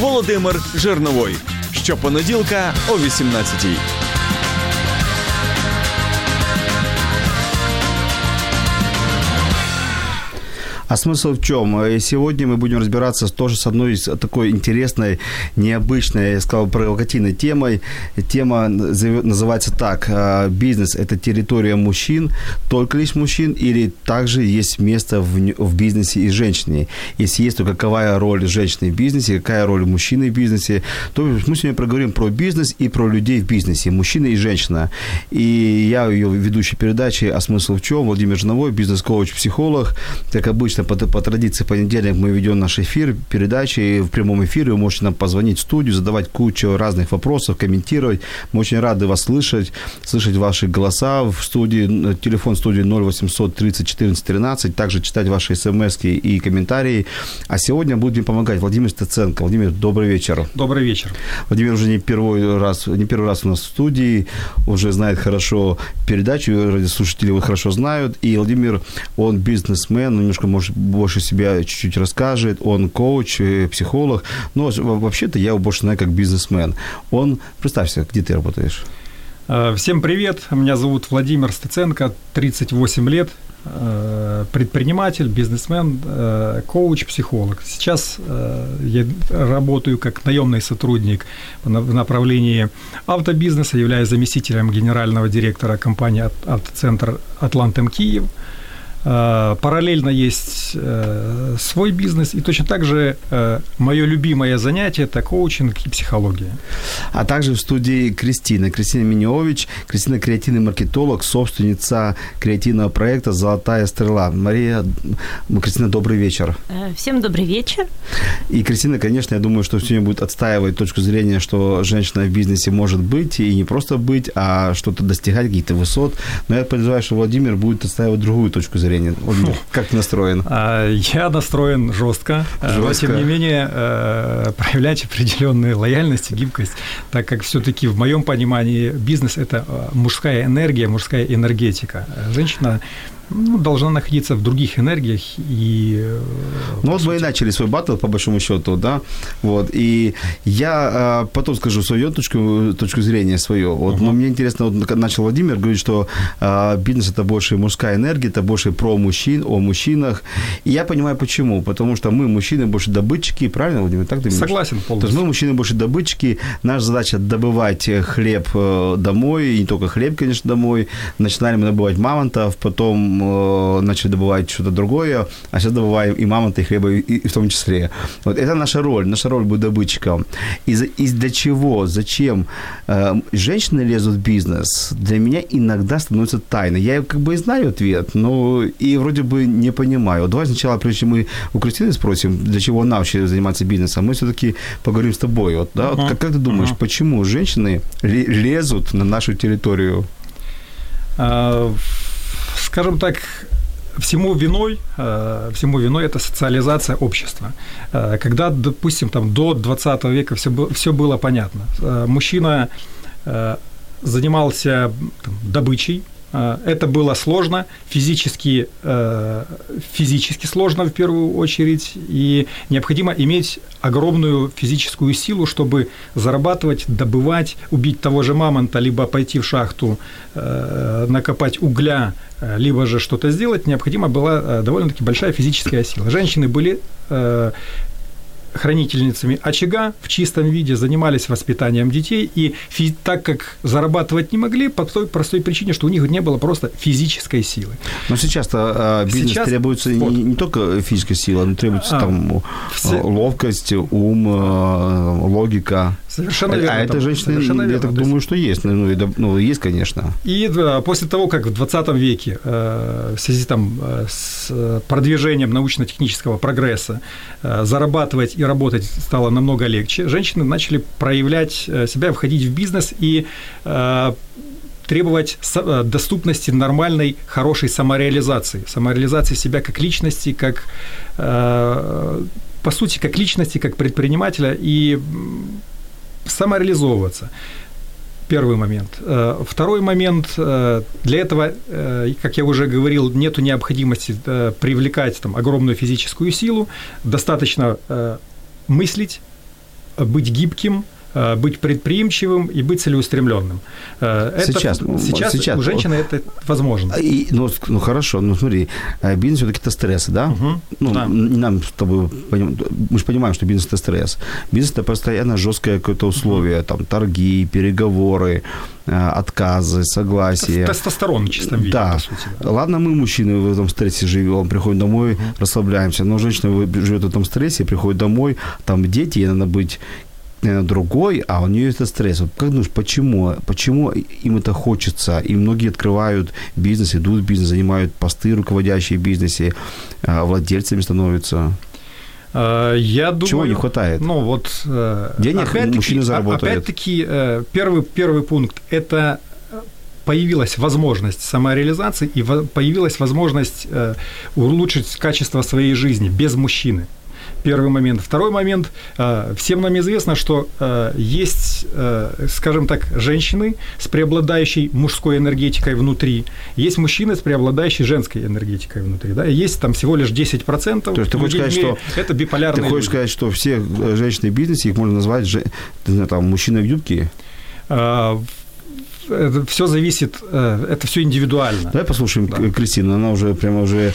Володимир Жирновой. Щопонеділка о 18-й. А смысл в чем? Э, Сегодня мы будем разбираться тоже с одной из такой интересной, необычной, я сказал, провокативной темой. Тема называется так. э, Бизнес – это территория мужчин, только лишь мужчин, или также есть место в, в бизнесе и женщине? Если есть, то какая роль женщины в бизнесе, какая роль мужчины в бизнесе? То мы сегодня проговорим про бизнес и про людей в бизнесе, мужчина и женщина. И я ее ведущий передачи «А смысл в чем?» Владимир Жиновой, бизнес-коуч, психолог. Как обычно, по, по традиции, в понедельник мы ведем наш эфир, передачи и в прямом эфире. Вы можете нам позвонить в студию, задавать кучу разных вопросов, комментировать. Мы очень рады вас слышать, слышать ваши голоса в студии. Телефон студии 0800 30 14 13. Также читать ваши смс и комментарии. А сегодня будем помогать Владимир Стеценко. Владимир, добрый вечер. Добрый вечер. Владимир уже не первый раз, не первый раз у нас в студии, уже знает хорошо передачу, радиослушатели его хорошо знают. И Владимир, он бизнесмен, немножко, может, больше себя чуть-чуть расскажет. Он коуч, э, психолог. Но во- вообще-то я его больше знаю как бизнесмен. Он, представься, где ты работаешь? Э, Всем привет. Меня зовут Владимир Стеценко, 38 лет, э, предприниматель, бизнесмен, коуч, психолог. Сейчас я работаю как наемный сотрудник в на- в направлении автобизнеса, являюсь заместителем генерального директора компании «Ав- «Автоцентр Атлантем Киев». Э, Параллельно есть э, свой бизнес, и точно так же мое любимое занятие – это коучинг и психология. А также в студии Кристина. Кристина Миниович. Кристина – креативный маркетолог, собственница креативного проекта «Золотая стрела». Мария, Кристина, добрый вечер. Э, Всем добрый вечер. И Кристина, конечно, я думаю, что сегодня будет отстаивать точку зрения, что женщина в бизнесе может быть и не просто быть, а что-то достигать, каких-то высот. Но я подозреваю, что Владимир будет отстаивать другую точку зрения. Владимир, как ты настроен? А, Я настроен жестко, э, но Жестко. тем не менее э, проявлять определенную лояльность и гибкость, так как все-таки в моем понимании бизнес это э, мужская энергия, мужская энергетика. Женщина ну, должна находиться в других энергиях и э, Ну вот мы и начали свой батл, по большому счету, да, вот, и я э, потом скажу свою точку, точку зрения свою, вот, но мне интересно, вот начал Владимир говорить, что э, бизнес это больше мужская энергия, это больше про мужчин, о мужчинах, и я понимаю почему, потому что мы, мужчины, больше добытчики, правильно, Владимир, так ты согласен То есть полностью. мы, мужчины, больше добытчики. Наша задача добывать э, хлеб э, домой, и не только хлеб, конечно, домой. Начинали мы добывать мамонтов, потом э, начали добывать что-то другое, а сейчас добываем и мамонта, и хлеба, и, и в том числе. Вот это наша роль, наша роль быть добытчиком. И, за- и для чего, зачем э, женщины лезут в бизнес, для меня иногда становится тайной. Я как бы и знаю ответ, но и вроде бы не понимаю. Вот Давай сначала, прежде чем мы у Кристины спросим, для чего она вообще занимается бизнесом, мы все-таки поговорим с тобой. Вот, да? вот Ага. как, как ты думаешь, Ага. почему женщины ле- лезут на нашу территорию? А, Скажем так, всему виной, э, всему виной это социализация общества. Э, Когда, допустим, там до 20 века все все было понятно. Э, Мужчина занимался там, добычей, это было сложно, физически, э, физически сложно в первую очередь, и необходимо иметь огромную физическую силу, чтобы зарабатывать, добывать, убить того же мамонта, либо пойти в шахту, э, накопать угля, э, либо же что-то сделать, необходима была э, довольно-таки большая физическая сила. Женщины были э, хранительницами очага в чистом виде, занимались воспитанием детей, и фи- так как зарабатывать не могли, по той простой причине, что у них не было просто физической силы. Но сейчас-то э, бизнес Сейчас- требуется вот. не, не только физическая сила, но требуется А, там все- ловкость, ум, э, логика. Совершенно а, верно. А это женщины, Совершенно я верно. так думаю, что есть. Ну, ну, есть, конечно. И да, после того, как в 20 веке э, в связи там, э, с э, продвижением научно-технического прогресса э, зарабатывать и работать стало намного легче, женщины начали проявлять себя, входить в бизнес и э, требовать доступности нормальной, хорошей самореализации, самореализации себя как личности, как э, по сути, как личности, как предпринимателя и самореализовываться. Первый момент. Э, Второй момент. э, Для этого, э, как я уже говорил, нет необходимости привлекать там, огромную физическую силу. Достаточно мыслить, быть гибким, быть предприимчивым и быть целеустремленным. Э, Это, Сейчас, сейчас, сейчас. у женщины это возможно. И, ну, ну, хорошо, ну смотри, э, бизнес все-таки это стрессы, да? Мгм, Ну, да. нам с тобой, мы же понимаем, что бизнес – это стресс. Бизнес – это постоянно жесткое какое-то условие, там, торги, переговоры, э, отказы, согласия. Тестостерон в чистом виде, Да. по сути. да. Ладно, мы, мужчины, в этом стрессе живем, приходим домой, расслабляемся, но женщина живет в этом стрессе, приходит домой, там дети, ей надо быть другой, а у нее это стресс. Вот как думаешь, почему? Почему им это хочется? И многие открывают бизнес, идут в бизнес, занимают посты руководящие в бизнесе, а, владельцами становятся. Э, Я думаю... Чего не хватает? Ну, вот... э, Денег опять-таки- мужчины а- заработают. Опять-таки, э, первый, первый пункт – это э, появилась возможность самореализации и появилась возможность улучшить качество своей жизни без мужчины. Первый момент. Второй момент. э, Всем нам известно, что э, есть, э, скажем так, женщины с преобладающей мужской энергетикой внутри, есть мужчины с преобладающей женской энергетикой внутри. Да? И есть там всего лишь 10% То есть ты хочешь сказать, мире. это биполярные Ты хочешь люди. сказать, что все женщины в бизнесе, их можно назвать же, там, мужчина в юбке? Все зависит, э, это все индивидуально. Давай послушаем Да. Кристину. Она уже прямо уже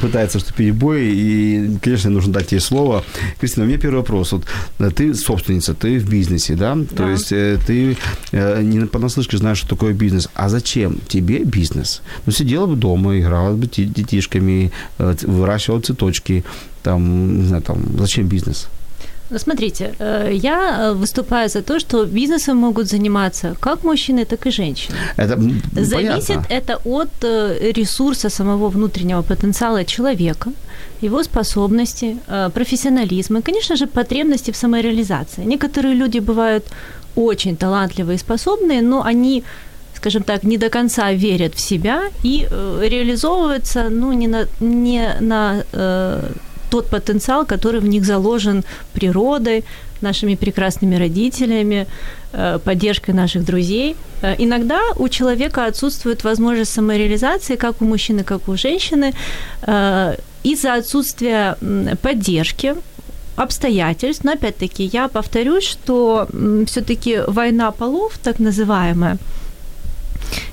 пытается вступить в бой, и, конечно, нужно дать ей слово. Кристина, у меня первый вопрос. Вот э, ты собственница, ты в бизнесе, да? То Да. есть э, ты не понаслышке знаешь, что такое бизнес. А зачем тебе бизнес? Ну, сидела бы дома, играла бы де- детишками, выращивала цветочки, там, не знаю, там, зачем бизнес? Смотрите, э, я э, выступаю за то, что бизнесом могут заниматься как мужчины, так и женщины. Это Зависит понятно. это от э, ресурса самого внутреннего потенциала человека, его способности, профессионализма и, конечно же, потребности в самореализации. Некоторые люди бывают очень талантливые и способные, но они скажем так, не до конца верят в себя и э, реализовываются ну, не на, не на э, тот потенциал, который в них заложен природой, нашими прекрасными родителями, э, поддержкой наших друзей. Э, Иногда у человека отсутствует возможность самореализации, как у мужчины, как у женщины, э, из-за отсутствия поддержки, обстоятельств. Но опять-таки я повторюсь, что все-таки война полов, так называемая,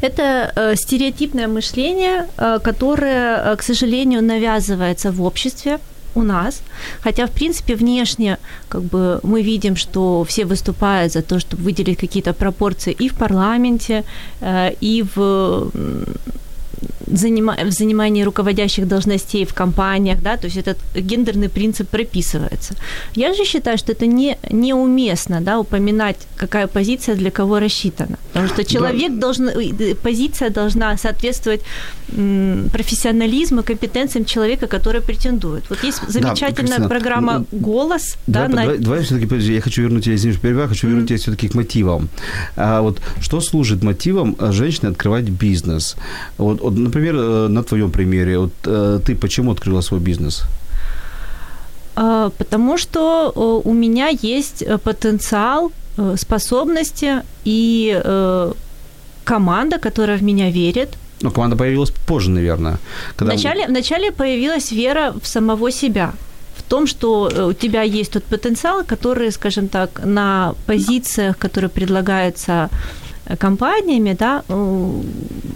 это стереотипное мышление, которое, к сожалению, навязывается в обществе у нас. Хотя, в принципе, внешне как бы мы видим, что все выступают за то, чтобы выделить какие-то пропорции и в парламенте, э, и в занима- в занимании руководящих должностей в компаниях, да, то есть этот гендерный принцип прописывается. Я же считаю, что это не, неуместно, да, упоминать, какая позиция для кого рассчитана. Потому что человек должен, ой, д- позиция должна соответствовать м, профессионализму, компетенциям человека, который претендует. Вот есть замечательная Кристина, программа «Голос», да, Давай, на- давай, давай все-таки, я хочу вернуть извини, что перебиваю, хочу вернуть тебя все-таки к мотивам. А вот что служит мотивом э, женщины открывать бизнес? Вот, вот, например, э, на твоем примере, вот э, ты почему открыла свой бизнес? А, Потому что э, у меня есть потенциал, способности и команда, которая в меня верит. Ну, команда появилась позже, наверное. Когда... Вначале, вначале появилась вера в самого себя, в том, что у тебя есть тот потенциал, который, скажем так, на позициях, которые предлагаются компаниями, да, э,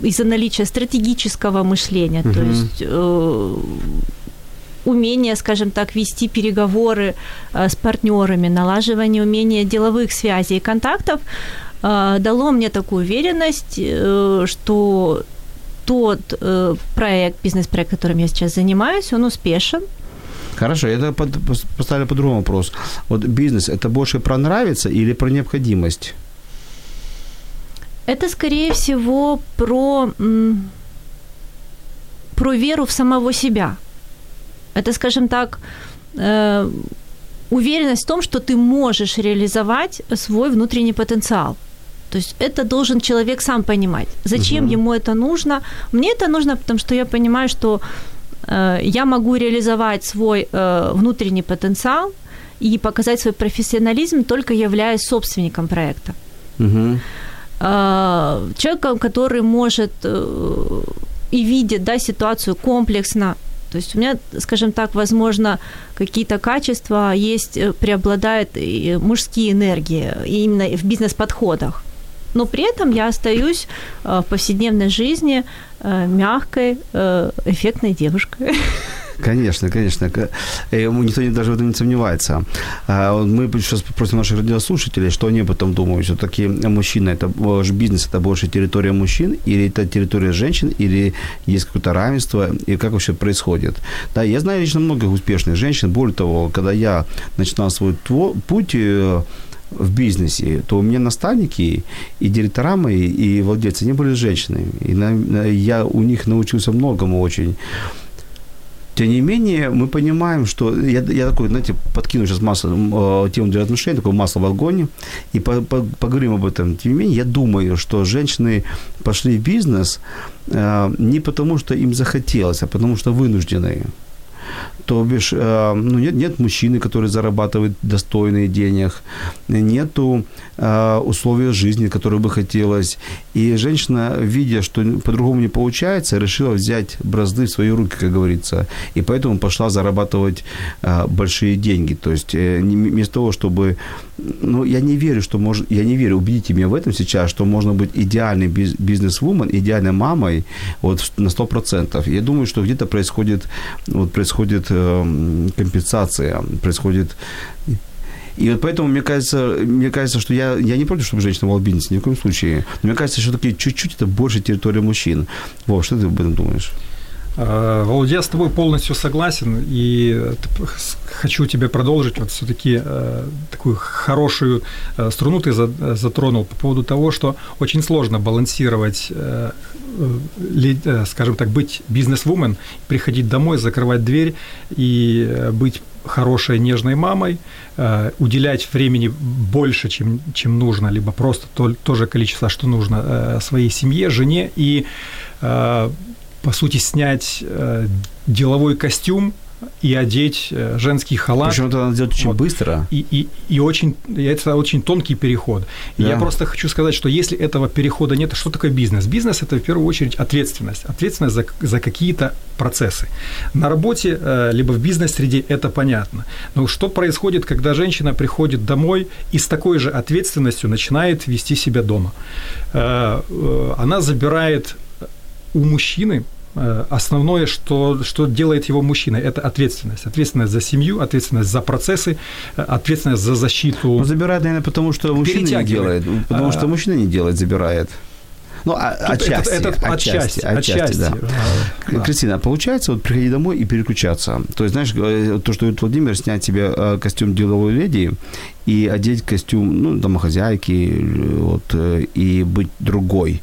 из-за наличия стратегического мышления, то Мгм. есть э, умение, скажем так, вести переговоры э, с партнерами, налаживание умения деловых связей и контактов дало мне такую уверенность, что тот проект, бизнес-проект, которым я сейчас занимаюсь, он успешен. Хорошо, я под, поставлю по-другому вопрос. Вот бизнес – это больше про нравится или про необходимость? Это, скорее всего, про, про веру в самого себя. Это, скажем так, э, уверенность в том, что ты можешь реализовать свой внутренний потенциал. То есть это должен человек сам понимать, зачем угу. ему это нужно. Мне это нужно, потому что я понимаю, что э, я могу реализовать свой э, внутренний потенциал и показать свой профессионализм, только являясь собственником проекта. Угу. Э, человеком, который может э, и видит да, ситуацию комплексно, то есть у меня, скажем так, возможно, какие-то качества есть, э, преобладают мужские энергии именно в бизнес-подходах. Но при этом я остаюсь э, в повседневной жизни мягкой, эффектной девушкой. Конечно, конечно. Никто даже в этом не сомневается. А, мы сейчас попросим наших радиослушателей, что они об этом думают. Все-таки мужчина, это бизнес, это больше территория мужчин, или это территория женщин, или есть какое-то равенство, и как вообще происходит. Да, я знаю лично многих успешных женщин. Более того, когда я начинал свой путь, э, в бизнесе, то у меня наставники и директора мои, и владельцы, они были женщинами. И я у них научился многому очень. Тем не менее, мы понимаем, что я, я такой, знаете, подкину сейчас масло, э, тему для отношений, такое масло в огонь, и по, по, поговорим об этом. Тем не менее, я думаю, что женщины пошли в бизнес э, не потому, что им захотелось, а потому что вынуждены. То бишь, э, ну, нет, нет мужчины, который зарабатывает достойные денег, нету э, условий жизни, которые бы хотелось. И женщина, видя, что по-другому не получается, решила взять бразды в свои руки, как говорится. И поэтому пошла зарабатывать э, большие деньги. То есть, вместо того, чтобы... Ну, я не верю, что может... Я не верю, убедите меня в этом сейчас, что можно быть идеальной бизнес-вумен, идеальной мамой вот на 100%. Я думаю, что где-то происходит, вот происходит компенсация, происходит и вот поэтому мне кажется, мне кажется, что я, я не против, чтобы женщина была бизнесе, ни в коем случае. Но мне кажется, что таки чуть-чуть это больше территория мужчин. Вов, что ты об этом думаешь? А, Володя, я с тобой полностью согласен и хочу тебе продолжить вот все-таки э, такую хорошую э, струну ты затронул по поводу того, что очень сложно балансировать, э, скажем так, быть бизнес-вумен, приходить домой, закрывать дверь и быть хорошей, нежной мамой, уделять времени больше, чем, чем нужно, либо просто то, то же количество, что нужно своей семье, жене и по сути, снять э, деловой костюм и одеть э, женский халат. Причем это надо делать очень вот. быстро. И, и, и очень, это очень тонкий переход. И да. я просто хочу сказать, что если этого перехода нет, что такое бизнес? Бизнес – это в первую очередь ответственность. Ответственность за, за какие-то процессы. На работе, э, либо в бизнес-среде это понятно. Но что происходит, когда женщина приходит домой и с такой же ответственностью начинает вести себя дома? Она забирает у мужчины Э, основное, что, что делает его мужчиной, это ответственность. Ответственность за семью, ответственность за процессы, э, ответственность за защиту. Он забирает, наверное, потому что мужчина не делает. Потому что а. мужчина не делает, забирает. Ну, а, отчасти, это, это, отчасти, отчасти, отчасти, да. да. Кристина, получается вот приходить домой и переключаться? То есть, знаешь, э, то, что говорит Владимир, снять себе костюм деловой леди и одеть костюм, ну, домохозяйки, вот, и быть другой.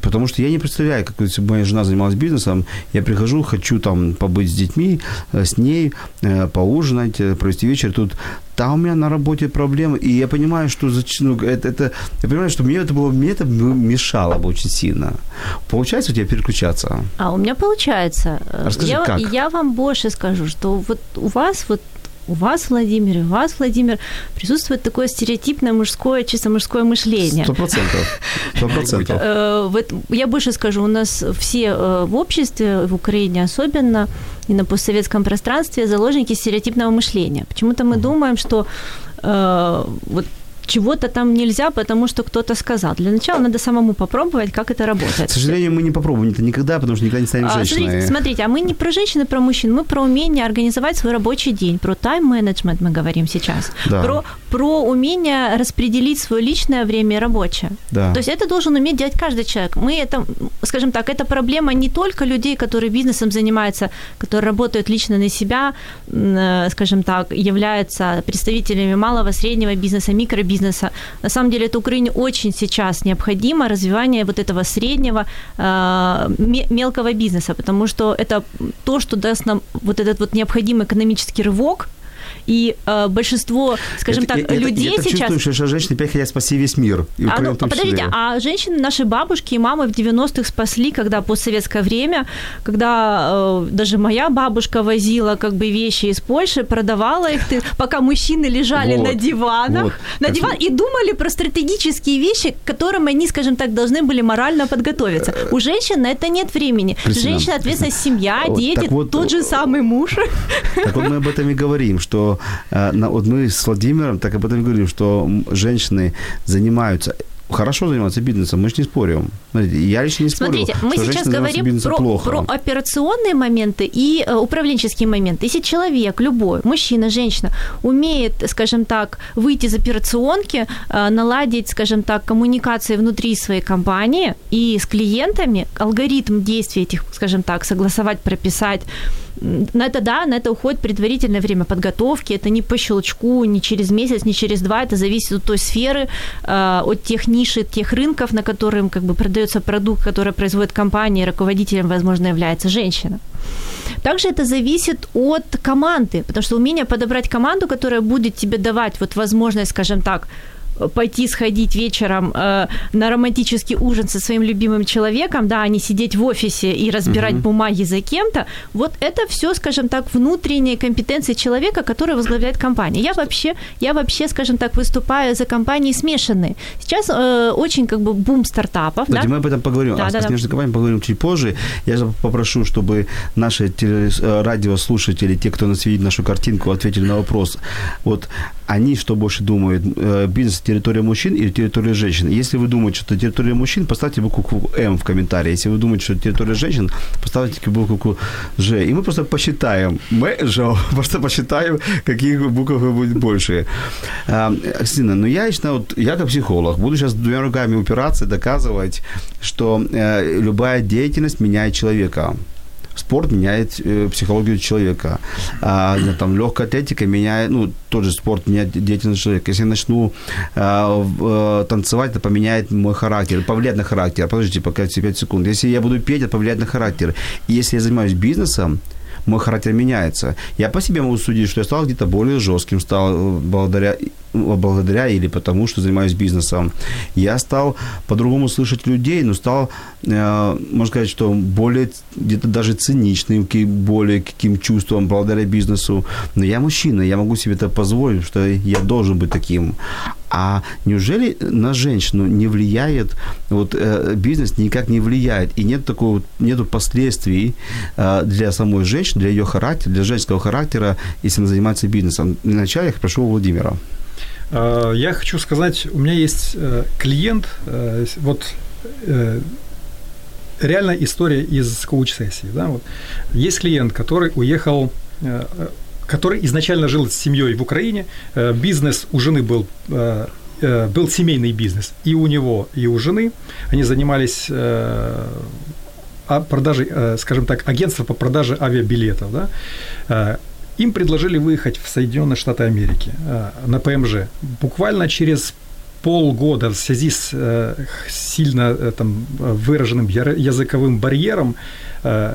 Потому что я не представляю, как если бы моя жена занималась бизнесом, я прихожу, хочу там побыть с детьми, э, с ней, э, поужинать, э, провести вечер. Тут там у меня на работе проблемы, и я понимаю, что ну, это, это, я понимаю, что мне это было, мне это мешало бы очень сильно. Получается у тебя переключаться? А у меня получается. Расскажи, я, как? я вам больше скажу, что вот у вас вот у вас, Владимир, и у вас, Владимир, присутствует такое стереотипное мужское, чисто мужское мышление. Сто процентов. Сто процентов. Э, я больше скажу, у нас все э, в обществе, в Украине особенно, и на постсоветском пространстве заложники стереотипного мышления. Почему-то мы думаем, что э, вот чего-то там нельзя, потому что кто-то сказал. Для начала надо самому попробовать, как это работает. К сожалению, мы не попробуем это никогда, потому что никогда не станем А, женщиной. Смотрите, смотрите, а мы не про женщин и про мужчин, мы про умение организовать свой рабочий день, про тайм-менеджмент мы говорим сейчас, Да. про, про умение распределить свое личное время и рабочее. Да. То есть это должен уметь делать каждый человек. Мы это, скажем так, это проблема не только людей, которые бизнесом занимаются, которые работают лично на себя, э, скажем так, являются представителями малого, среднего бизнеса, микробизнеса. На самом деле это Украине очень сейчас необходимо развивание вот этого среднего э, ме- мелкого бизнеса, потому что это то, что даст нам вот этот вот необходимый экономический рывок, и э, большинство, скажем Это- так, я- людей так сейчас... чувствую, что женщины опять хотят спасти весь мир. И А, ну, подождите, а женщины, наши бабушки и мамы в 90-х спасли, когда постсоветское время, когда э, даже моя бабушка возила как бы вещи из Польши, продавала их, ты- пока мужчины лежали Вот, на диванах, вот. на диван, и думали про стратегические вещи, к которым они, скажем так, должны были морально подготовиться. У женщин на это нет времени. Женщина, ответственность, семья, Вот, дети, вот, тот же самый муж. Так вот мы об этом и говорим, что э, на- вот мы с Владимиром так об этом говорим, что женщины занимаются хорошо заниматься бизнесом, мы же не спорим. Я лично не спорю, Смотрите, мы что сейчас говорим про, плохо. про операционные моменты и э, управленческие моменты. Если человек, любой, мужчина, женщина, умеет, скажем так, выйти из операционки, э, наладить, скажем так, коммуникации внутри своей компании и с клиентами, алгоритм действий этих, скажем так, согласовать, прописать, на это, да, на это уходит предварительное время подготовки. Это не по щелчку, не через месяц, не через два. Это зависит от той сферы, э, от тех ниш, от тех рынков, на которых как бы продается продукт, который производит компания, и руководителем, возможно, является женщина. Также это зависит от команды, потому что умение подобрать команду, которая будет тебе давать вот возможность, скажем так, пойти сходить вечером э, на романтический ужин со своим любимым человеком, да, а не сидеть в офисе и разбирать Мгм. бумаги за кем-то, вот это все, скажем так, внутренние компетенции человека, который возглавляет компанию. Я вообще, я вообще, скажем так, выступаю за компании смешанные. Сейчас э, очень как бы бум стартапов, Кстати, да? мы об этом поговорим. Да, о да, да. снежной компании поговорим чуть позже. Я же попрошу, чтобы наши теле- э, радиослушатели, те, кто нас видит нашу картинку, ответили на вопрос. Вот они что больше думают? э, Бизнес территория мужчин или территория женщин? Если вы думаете, что территория мужчин, поставьте букву М в комментарии. Если вы думаете, что территория женщин, поставьте букву Ж. И мы просто посчитаем. Мы же просто посчитаем, каких букв будет больше. А, Кристина, ну я лично, вот, я как психолог, буду сейчас двумя руками упираться доказывать, что э, любая деятельность меняет человека. Спорт меняет э, психологию человека. А, там легкая атлетика меняет, ну, тот же спорт меняет деятельность человека. Если я начну э, э, танцевать, это поменяет мой характер, повлияет на характер. Подождите, пока 5 секунд. Если я буду петь, это повлияет на характер. И если я занимаюсь бизнесом, мой характер меняется. Я по себе могу судить, что я стал где-то более жестким, стал э, благодаря, благодаря или потому, что занимаюсь бизнесом. Я стал по-другому слышать людей, но стал, э, можно сказать, что более где-то даже циничным, более каким чувством благодаря бизнесу. Но я мужчина, я могу себе это позволить, что я должен быть таким. А неужели на женщину не влияет, вот э, бизнес никак не влияет, и нет такого, нету последствий э, для самой женщины, для ее характера, для женского характера, если она занимается бизнесом? Вначале я прошу у Владимира. Э, Я хочу сказать, у меня есть э, клиент, э, вот реальная история из коуч-сессии. Да? Вот. Есть клиент, который уехал, который изначально жил с семьей в Украине, бизнес у жены был был семейный бизнес и у него, и у жены. Они занимались а- продажей, скажем так, агентства по продаже авиабилетов. Да? Им предложили выехать в Соединенные Штаты Америки э, на ПМЖ. Буквально через полгода в связи с э, сильно э, там, выраженным языковым барьером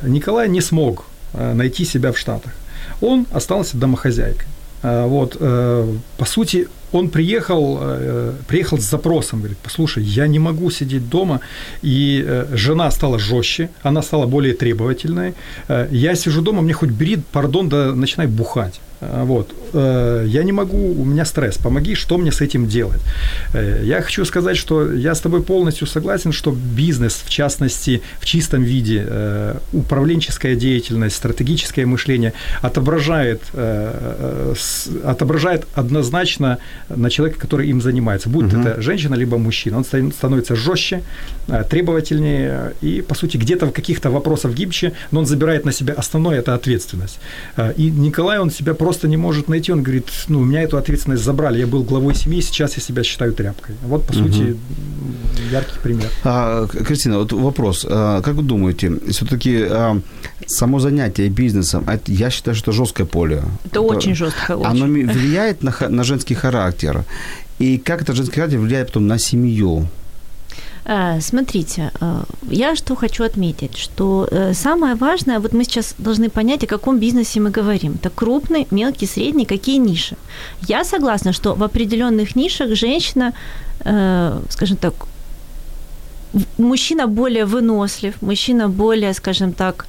Николай не смог найти себя в Штатах. Он остался домохозяйкой. Вот, по сути, он приехал, э, приехал с запросом, говорит, послушай, я не могу сидеть дома, и э, жена стала жестче, она стала более требовательной. Э, Я сижу дома, мне хоть бери, пардон, да начинай бухать. Э, вот. Э, я не могу, у меня стресс, помоги, что мне с этим делать? Э, я хочу сказать, что я с тобой полностью согласен, что бизнес, в частности, в чистом виде, управленческая деятельность, стратегическое мышление отображает, отображает однозначно на человека, который им занимается. Будь угу. это женщина, либо мужчина. Он становится жестче, требовательнее и, по сути, где-то в каких-то вопросах гибче, но он забирает на себя основное – это ответственность. И Николай, он себя просто просто не может найти. Он говорит, ну, у меня эту ответственность забрали. Я был главой семьи, сейчас я себя считаю тряпкой. Вот, по угу. сути, яркий пример. А, Кристина, вот вопрос. А, как вы думаете, все-таки а, само занятие бизнесом, это, я считаю, что это жесткое поле. Это, это очень жесткое. Оно влияет на, на женский характер. И как этот женский характер влияет потом на семью? Э, смотрите, э, я что хочу отметить, что э, самое важное, вот мы сейчас должны понять, о каком бизнесе мы говорим. Это крупный, мелкий, средний, какие ниши. Я согласна, что в определенных нишах женщина, скажем так, мужчина более вынослив, мужчина более, скажем так,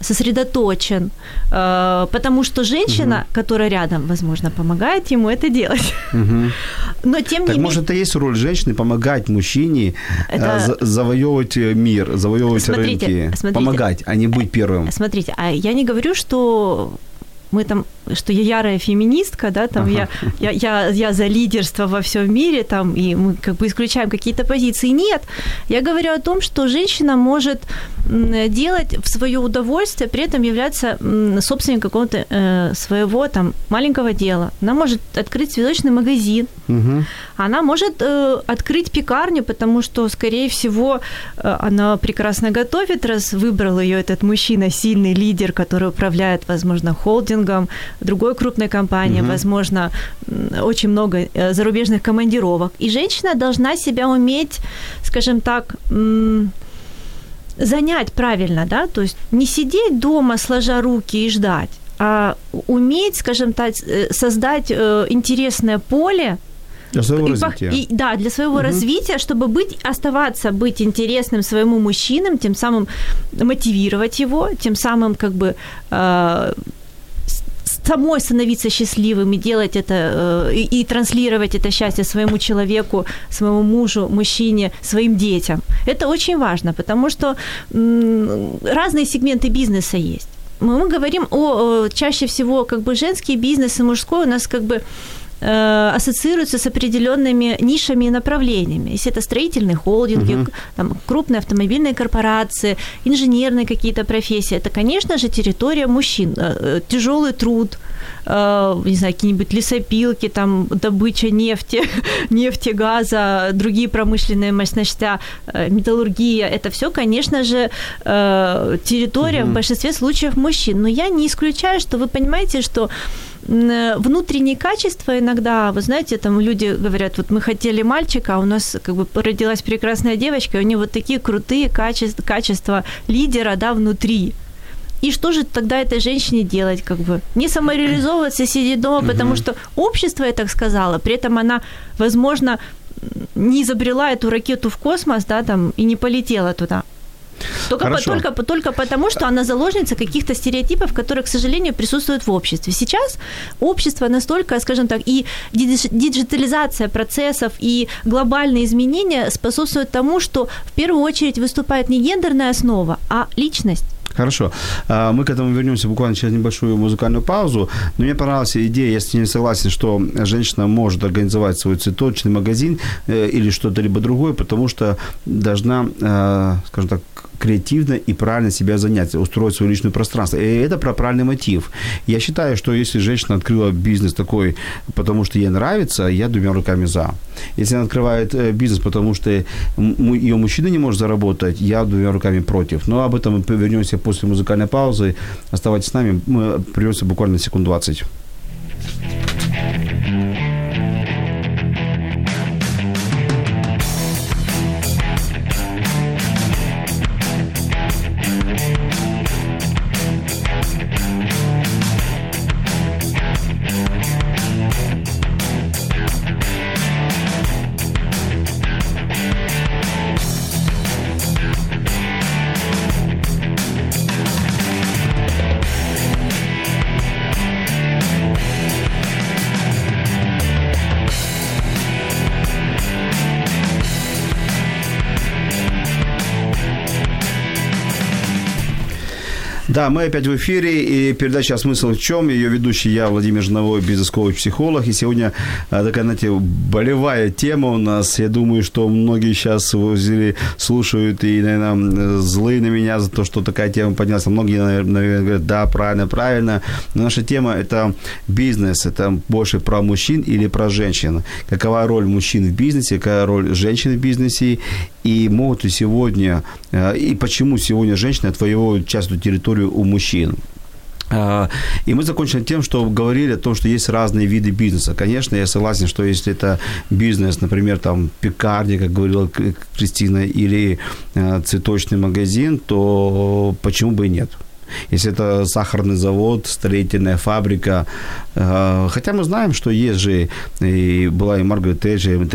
сосредоточен, э, потому что женщина, угу. которая рядом, возможно, помогает ему это делать. Угу. Но тем так, не менее... может, это есть роль женщины помогать мужчине э, это... завоевывать э, мир, завоевывать смотрите, рынки, смотрите, помогать, а не быть первым. Смотрите, а я не говорю, что мы там, что я ярая феминистка, да, там ага. я, я, я, я за лидерство во всем мире, там, и мы как бы исключаем какие-то позиции. Нет, я говорю о том, что женщина может делать в свое удовольствие, при этом являться собственником какого-то э, своего там маленького дела. Она может открыть цветочный магазин, угу. она может э, открыть пекарню, потому что, скорее всего, э, она прекрасно готовит, раз выбрал ее этот мужчина, сильный лидер, который управляет, возможно, холдингом, другой крупной компанией, угу. возможно, очень много э, зарубежных командировок. И женщина должна себя уметь, скажем так, занять правильно, да, то есть не сидеть дома, сложа руки и ждать, а уметь, скажем так, э, создать э, интересное поле, для своего и, развития. И, да, для своего угу. развития, чтобы быть, оставаться, быть интересным своему мужчинам, тем самым мотивировать его, тем самым как бы э, самой становиться счастливым и делать это, э, и, и транслировать это счастье своему человеку, своему мужу, мужчине, своим детям. Это очень важно, потому что разные сегменты бизнеса есть. Мы говорим о, чаще всего как бы женский бизнес и мужской у нас как бы Э, ассоциируются с определенными нишами и направлениями. Если это строительные холдинги, угу. там, крупные автомобильные корпорации, инженерные какие-то профессии, это, конечно же, территория мужчин. Э, э, Тяжелый труд, не знаю, какие-нибудь лесопилки, там, добыча нефти, нефти, газа, другие промышленные мощности, металлургия, это все, конечно же, территория угу. в большинстве случаев мужчин. Но я не исключаю, что вы понимаете, что внутренние качества иногда, вы знаете, там люди говорят, вот мы хотели мальчика, а у нас как бы родилась прекрасная девочка, и у нее вот такие крутые качества, качества лидера, да, внутри. И что же тогда этой женщине делать, как бы? Не самореализовываться, сидеть дома, потому что общество ей так сказала, при этом она, возможно, не изобрела эту ракету в космос, да, там, и не полетела туда. Только, по, только, только потому, что она заложница каких-то стереотипов, которые, к сожалению, присутствуют в обществе. Сейчас общество настолько, скажем так, и диджитализация процессов, и глобальные изменения способствуют тому, что в первую очередь выступает не гендерная основа, а личность. Хорошо. А, мы к этому вернемся буквально через небольшую музыкальную паузу. Но мне понравилась идея, если не согласен, что женщина может организовать свой цветочный магазин э, или что-то либо другое, потому что должна, э, скажем так, креативно и правильно себя занять, устроить свое личное пространство. И это про правильный мотив. Я считаю, что если женщина открыла бизнес такой, потому что ей нравится, я двумя руками за. Если она открывает э, бизнес, потому что ее мужчина не может заработать, я двумя руками против. Но об этом мы вернемся после музыкальной паузы. Оставайтесь с нами, мы придемся буквально секунд 20. Да, мы опять в эфире, и передача «Смысл в чем?» Ее ведущий я, Владимир Жновой, бизнес-коуч, психолог. И сегодня а, такая, знаете, болевая тема у нас. Я думаю, что многие сейчас возили, слушают и, наверное, злые на меня за то, что такая тема поднялась. А многие, наверное, говорят, да, правильно, правильно. Но наша тема – это бизнес, это больше про мужчин или про женщин. Какова роль мужчин в бизнесе, какая роль женщин в бизнесе, и могут ли сегодня, а, и почему сегодня женщины отвоевывают частную территорию у мужчин. А, и мы закончили тем, что говорили о том, что есть разные виды бизнеса. Конечно, я согласен, что если это бизнес, например, там пекарня, как говорила Кристина, или а, цветочный магазин, то почему бы и нет? Если это сахарный завод, строительная фабрика. Э, хотя мы знаем, что есть же, и была и Маргарет Тэтчер, и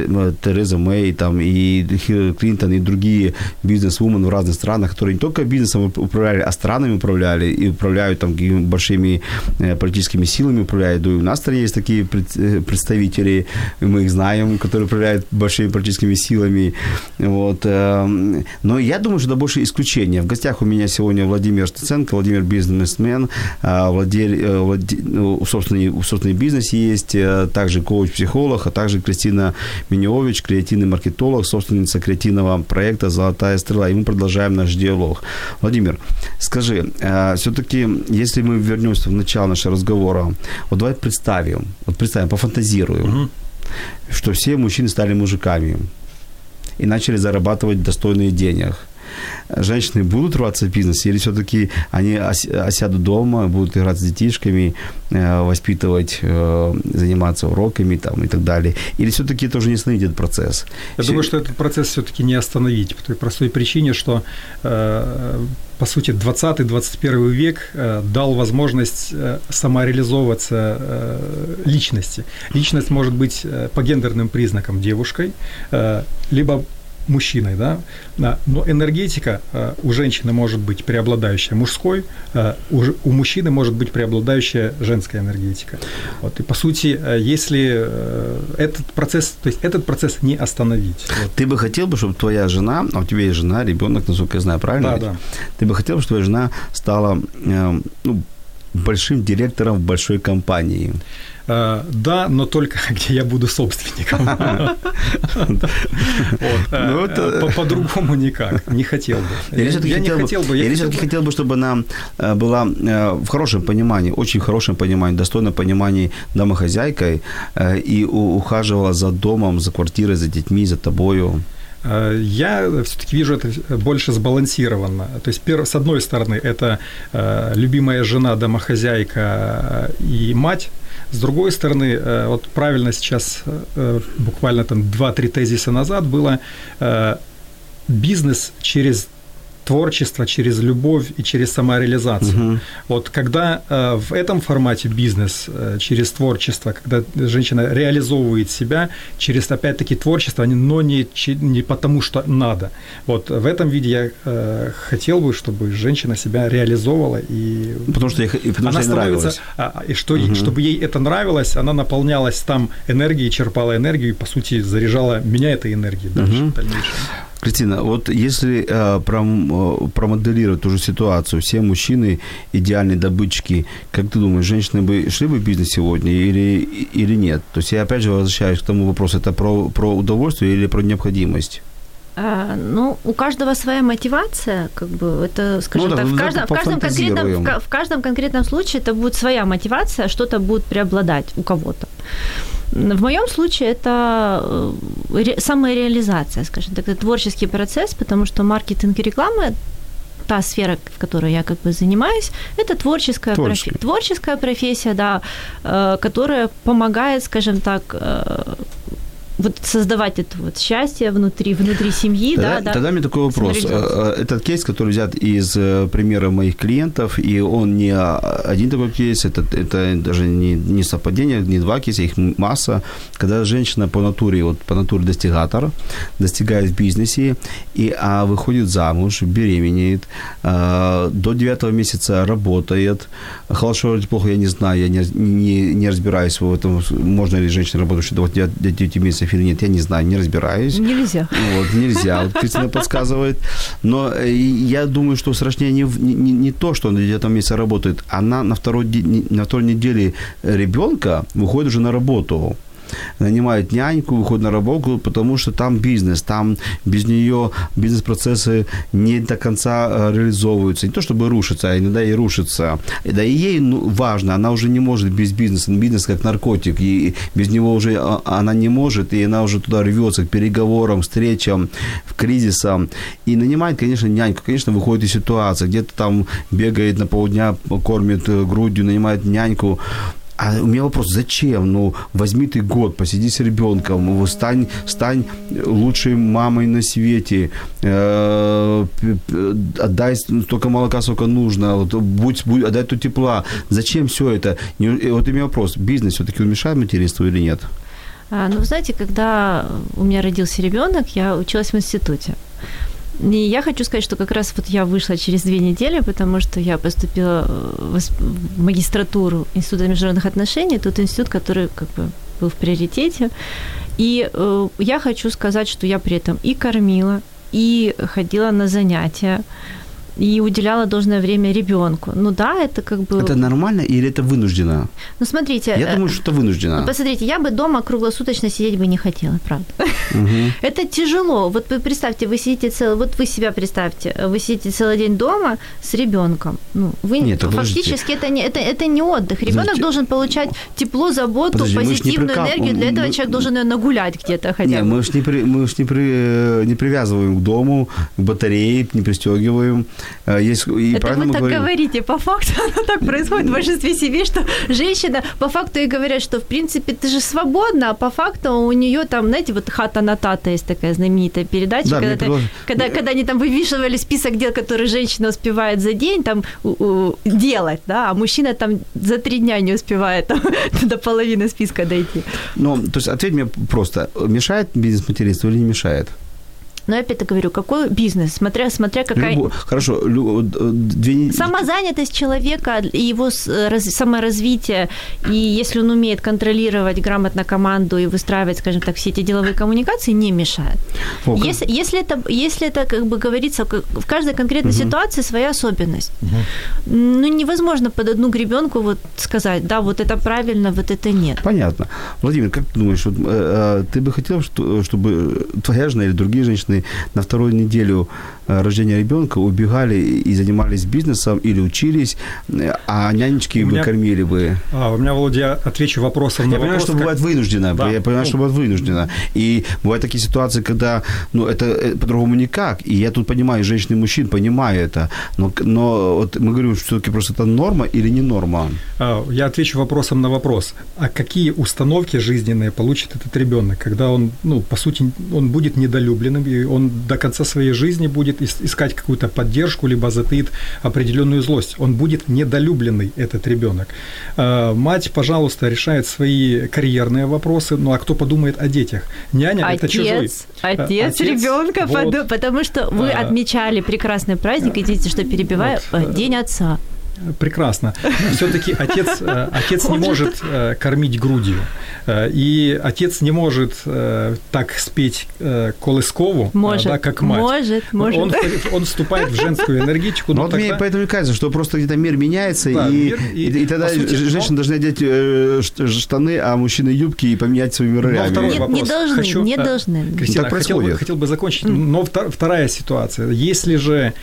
Тереза Мэй, там, и Хиллари Клинтон, и другие бизнес-вумен в разных странах, которые не только бизнесом управляли, а странами управляли, и управляют там большими э, политическими силами управляют. И у нас в есть такие э, представители, мы их знаем, которые управляют большими политическими силами. Вот. Но я думаю, что это больше исключение. В гостях у меня сегодня Владимир Стеценко, Владимир бизнесмен, а, владель, э, владель ну, собственный, собственный бизнес есть, э, также коуч-психолог, а также Кристина Миньович, креативный маркетолог, собственница креативного проекта «Золотая стрела». И мы продолжаем наш диалог. Владимир, скажи, а, все-таки, если мы вернемся в начало нашего разговора, вот давай представим, вот представим, пофантазируем, угу. что все мужчины стали мужиками и начали зарабатывать достойные денег – женщины будут рваться в бизнес, или все-таки они осядут дома, будут играть с детишками, э, воспитывать, э, заниматься уроками там, и так далее? Или все-таки тоже не остановить этот процесс? Я все... думаю, что этот процесс все-таки не остановить, по той простой причине, что э, по сути, 20-21 век дал возможность самореализовываться личности. Личность может быть по гендерным признакам девушкой, либо мужчиной, да, но энергетика э, у женщины может быть преобладающая мужской, э, у мужчины может быть преобладающая женская энергетика. Вот, и по сути, э, если этот процесс, то есть этот процесс не остановить. Вот. Ты бы хотел бы, чтобы твоя жена, а у тебя есть жена, ребенок, насколько я знаю, правильно? Да, да. Ты бы хотел, чтобы твоя жена стала ну, большим директором в большой компании? Э, да, но только где я буду собственником. Ну, э, по-другому никак. Не хотел бы. Я не хотел бы. Я все-таки хотел бы, чтобы она э, была в хорошем понимании, очень хорошем понимании, достойном понимании домохозяйкой и ухаживала за домом, за квартирой, за детьми, за тобою. Я все-таки вижу это больше сбалансированно. То есть, с одной стороны, это любимая жена, домохозяйка и мать, с другой стороны, э, вот правильно сейчас, э, буквально там 2-3 тезиса назад было э, бизнес через творчество, через любовь и через самореализацию. Угу. Вот когда э, в этом формате бизнес э, через творчество, когда женщина реализовывает себя через, опять-таки, творчество, но не, не потому, что надо. Вот в этом виде я э, хотел бы, чтобы женщина себя реализовывала и... Потому что, ей, потому она что ей нравилось. А, и что, угу. чтобы ей это нравилось, она наполнялась там энергией, черпала энергию и, по сути, заряжала меня этой энергией дальше, угу. в дальнейшем. Кристина, вот если э, пром, э, промоделировать ту же ситуацию, все мужчины идеальные добытчики, как ты думаешь, женщины бы шли бы в бизнес сегодня или, или нет? То есть я опять же возвращаюсь к тому вопросу, это про, про удовольствие или про необходимость? А, ну, у каждого своя мотивация, как бы это, скажем ну, так, в каждом, в, каждом конкретном, в, в каждом конкретном случае это будет своя мотивация, что-то будет преобладать у кого-то. В моем случае это э, самореализация, скажем так, это творческий процесс, потому что маркетинг и реклама та сфера, в которой я как бы занимаюсь, это творческая, профи- творческая профессия, да, э, которая помогает, скажем так, э, вот создавать это вот счастье внутри, внутри семьи, тогда, да, Тогда да. у меня такой вопрос. Э, этот кейс, который взят из э, примера моих клиентов, и он не один такой кейс, это, это даже не, не совпадение, не два кейса, их масса, когда женщина по натуре, вот по натуре достигатор, достигает в бизнесе, и, а выходит замуж, беременеет, а, до девятого месяца работает, хорошо или плохо, я не знаю, я не, не, не разбираюсь в этом, можно ли женщина работать до 9 месяцев или нет, я не знаю, не разбираюсь. Нельзя. Вот, нельзя, вот Кристина подсказывает. Но э, я думаю, что страшнее не, не, не то, что он где-то месяце работает, она на второй, на второй неделе ребенка выходит уже на работу нанимают няньку, выходят на работу, потому что там бизнес, там без нее бизнес-процессы не до конца э, реализовываются. Не то чтобы рушатся, а иногда и рушатся. Да и ей ну, важно, она уже не может без бизнеса. Бизнес как наркотик, и без него уже а, она не может, и она уже туда рвется к переговорам, встречам, к кризисам. И нанимает, конечно, няньку. Конечно, выходит из ситуации, где-то там бегает на полдня, кормит э, грудью, нанимает няньку. А у меня вопрос, зачем? Ну, возьми ты год, посиди с ребенком, стань, стань лучшей мамой на свете, э, отдай столько молока, сколько нужно, будь, будь, отдай то тепла. Зачем все это? Вот у меня вопрос, бизнес все-таки мешает материнству или нет? А, ну, знаете, когда у меня родился ребенок, я училась в институте. И я хочу сказать, что как раз вот я вышла через две недели, потому что я поступила в магистратуру Института международных отношений, тот институт, который как бы был в приоритете. И э, я хочу сказать, что я при этом и кормила, и ходила на занятия, и уделяла должное время ребенку. Ну да, это как бы... Это нормально или это вынуждено? Ну смотрите... Я думаю, что это вынуждено. Ну, посмотрите, я бы дома круглосуточно сидеть бы не хотела, правда. Это тяжело. Вот вы представьте, вы сидите целый... Вот вы себя представьте, вы сидите целый день дома с ребенком. Ну, вы Нет, фактически это не, это, это не отдых. Ребенок должен получать тепло, заботу, Подожди, позитивную энергию. Для этого человек должен наверное, нагулять где-то хотя бы. Мы же не, при, мы ж не, при, не привязываем к дому, к батарее, не пристегиваем. Есть и Это вы так говорим... говорите, по факту оно так происходит в большинстве семей, что женщина по факту и говорят, что в принципе ты же свободна, а по факту у нее там, знаете, вот хата на тата есть такая знаменитая передача, да, когда, ты, когда, когда они там вывешивали список дел, которые женщина успевает за день там делать, да, а мужчина там за три дня не успевает там, до половины списка дойти. Ну, то есть ответь мне просто, мешает бизнес-материнство или не мешает? Но я опять говорю, какой бизнес, смотря, смотря какая... Любо... Хорошо, лю... две... Самозанятость человека и его раз... саморазвитие, и если он умеет контролировать грамотно команду и выстраивать, скажем так, все эти деловые коммуникации, не мешает. О, если, если, это, если это, как бы говорится, в каждой конкретной угу. ситуации своя особенность. Угу. Ну, невозможно под одну гребенку вот сказать, да, вот это правильно, вот это нет. Понятно. Владимир, как ты думаешь, вот, э, ты бы хотел, чтобы твоя жена или другие женщины женщины на вторую неделю э, рождения ребенка убегали и занимались бизнесом или учились, э, а нянечки бы кормили бы. А, у меня, Володя, я отвечу вопросом на Я понимаю, что как... бывает вынуждено. Да. Я понимаю, что бывает вынуждено. И бывают такие ситуации, когда ну, это э, по-другому никак. И я тут понимаю, женщин и мужчин понимаю это. Но, но вот мы говорим, что все-таки просто это норма или не норма? А, я отвечу вопросом на вопрос. А какие установки жизненные получит этот ребенок, когда он, ну, по сути, он будет недолюбленным, и он до конца своей жизни будет искать какую-то поддержку, либо затыит определенную злость. Он будет недолюбленный, этот ребенок. А, мать, пожалуйста, решает свои карьерные вопросы, ну а кто подумает о детях? Няня отец, это чужой. Отец, отец ребенка, вот. потому что вы а, отмечали прекрасный праздник, идите, что перебиваю, вот. День отца. Прекрасно. Все-таки отец, э, отец не может э, кормить грудью. Э, и отец не может так спеть колыскову, может, да, как мать. Может, может. Он, он вступает в женскую энергетику. Но, но вот тогда... мне поэтому и кажется, что просто где-то мир меняется, да, и, мир, и, и, и тогда сути, женщины но... должны одеть штаны, а мужчины юбки и поменять своими ролями. Не, не должны, Хочу, не должны. Кристина, так хотел, бы, хотел бы закончить, но вторая ситуация. Если же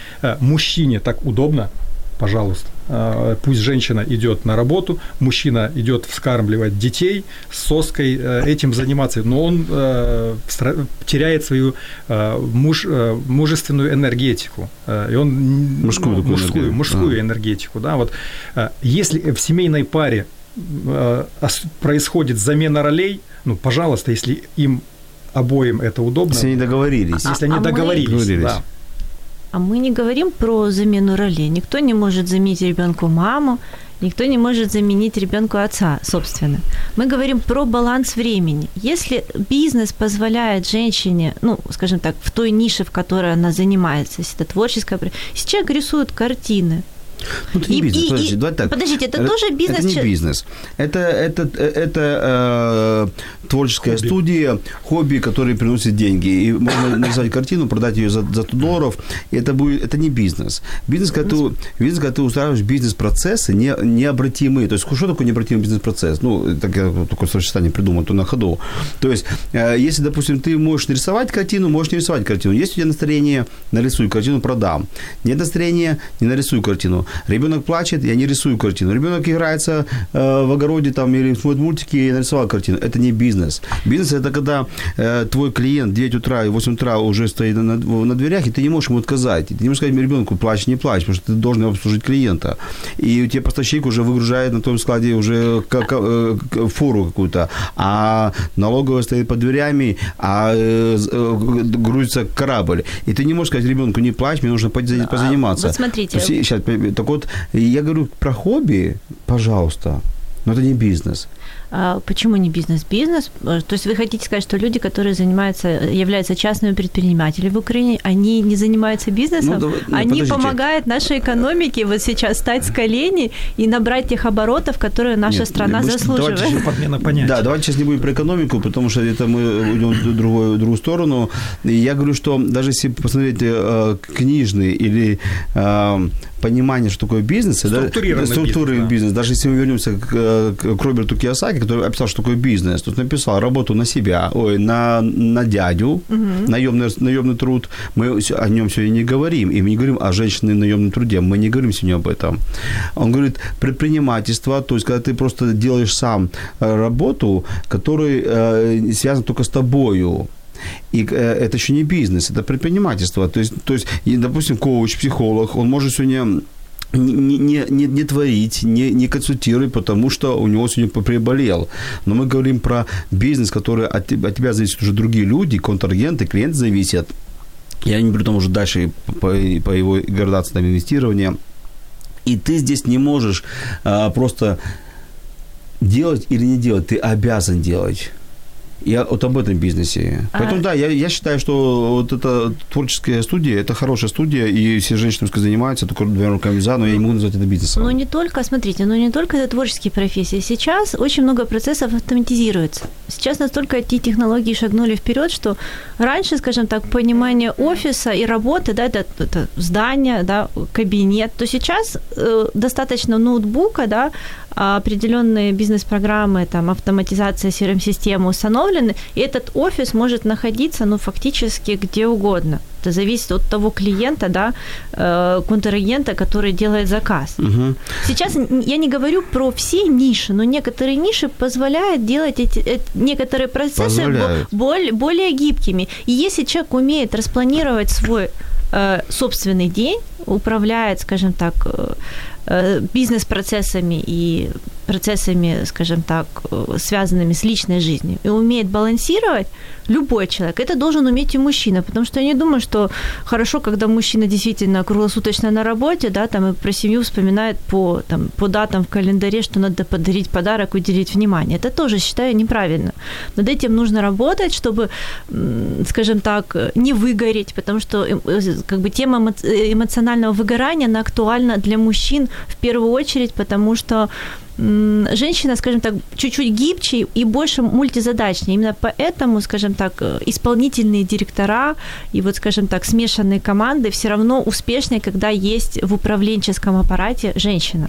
мужчине так удобно, пожалуйста. А, пусть женщина идет на работу, мужчина идет вскармливать детей с соской, э, этим заниматься, но он э, теряет свою э, муж, мужественную энергетику, и он мужскую, ну, мужскую, мужскую а. энергетику, да, вот если в семейной паре происходит замена ролей, ну, пожалуйста, если им обоим это удобно. Если они договорились. Если они а договорились, мы... да. А мы не говорим про замену ролей. Никто не может заменить ребенку маму, никто не может заменить ребенку отца, собственно. Мы говорим про баланс времени. Если бизнес позволяет женщине, ну, скажем так, в той нише, в которой она занимается, если это творческая... Если человек рисует картины, Ну, это не И- бизнес. и- Подожди, и- давай так. подождите, это тоже бизнес Это не бизнес. Это, это, это э, творческая студия, хобби, которые приносят деньги. И можно нарисовать картину, продать ее за, за 100 долларов. И это, будет, это не бизнес. Бизнес, когда ты, бизнес, когда ты устраиваешь бизнес-процессы не, необратимые. То есть, что такое необратимый бизнес-процесс? Ну, так я такое сочетание придумал, то на ходу. То есть, э, если, допустим, ты можешь нарисовать картину, можешь не рисовать картину. Есть у тебя настроение, нарисуй картину, продам. Нет настроения, не нарисуй картину. Ребенок плачет, я не рисую картину. Ребенок играется э, в огороде там или смотрит мультики, я нарисовал картину. Это не бизнес. Бизнес это когда э, твой клиент в 9 утра и 8 утра уже стоит на, на дверях, и ты не можешь ему отказать. Ты не можешь сказать ребенку, плачь, не плачь, потому что ты должен обслужить клиента. И у тебя поставщик уже выгружает на том складе уже как, э, фуру какую-то, а налоговая стоит под дверями, а э, э, грузится корабль. И ты не можешь сказать ребенку, не плачь, мне нужно пози- позаниматься. вот смотрите. Сейчас, так вот, я говорю про хобби, пожалуйста, но это не бизнес. А почему не бизнес? Бизнес, э, то есть вы хотите сказать, что люди, которые занимаются, являются частными предпринимателями в Украине, они не занимаются бизнесом, Ну, давай- ну, они подождите. помогают нашей экономике вот сейчас встать с коленей и набрать тех оборотов, которые наша Нет, страна мы заслуживает. давайте Подмена понятий. Да, давайте сейчас не будем про экономику, потому что это мы уйдем в другую, в другую сторону. И я говорю, что даже если посмотреть э, книжный или э, понимание, что такое бизнес, да, Структурированный структуры бизнес, да. бизнес, даже если мы вернемся к, э, к- к Роберту Киосаки, который описал, что такое бизнес, тут написал работу на себя, ой, на, на дядю, наемный, наемный труд, мы о нем сегодня не говорим, и мы не говорим о женщине наемном труде, мы не говорим сегодня об этом. Он говорит, предпринимательство, то есть, когда ты просто делаешь сам э, работу, которая э, связана только с тобою, и э, это еще не бизнес, это предпринимательство. То есть, то есть допустим, коуч, психолог, он может сегодня не, не, не, не творить, не, не консультировать, потому что у него сегодня приболел. Но мы говорим про бизнес, который от, от тебя зависят уже другие люди, контрагенты, клиенты зависят. Я не говорю там уже дальше по, по его градации там, инвестирования. И ты здесь не можешь а, просто делать или не делать, ты обязан делать. Я вот об этом бизнесе. А- Поэтому да, я, я считаю, что вот эта творческая студия, это хорошая студия, и все женщины пускай занимаются, только двумя руками за, но я не могу назвать это бизнесом. Но не только, смотрите, но не только это творческие профессии. Сейчас очень много процессов автоматизируется. Сейчас настолько IT-технологии шагнули вперед, что раньше, скажем так, понимание офиса и работы, да, это, это здание, да, кабинет, то сейчас э, достаточно ноутбука, да, определенные бизнес-программы, там, автоматизация CRM-системы установлены, и этот офис может находиться, ну, фактически где угодно. Это зависит от того клиента, да, э, контрагента, который делает заказ. Мгм. Сейчас я не говорю про все ниши, но некоторые ниши позволяют делать эти, эти некоторые процессы бо- более, более гибкими. И если человек умеет распланировать свой э, собственный день, управляет, скажем так, э, бизнес-процессами и процессами, скажем так, э, связанными с личной жизнью, и умеет балансировать, любой человек, это должен уметь и мужчина, потому что я не думаю, что хорошо, когда мужчина действительно круглосуточно на работе, да, там и про семью вспоминает по, там, по датам в календаре, что надо подарить подарок, уделить внимание. Это тоже считаю неправильно. Над этим нужно работать, чтобы, скажем так, не выгореть, потому что э, как бы тема э, эмоционального выгорания, она актуальна для мужчин в первую очередь, потому что женщина, скажем так, чуть-чуть гибче и больше мультизадачнее. Именно поэтому, скажем так, э, исполнительные директора и вот, скажем так, смешанные команды все равно успешнее, когда есть в управленческом аппарате женщина.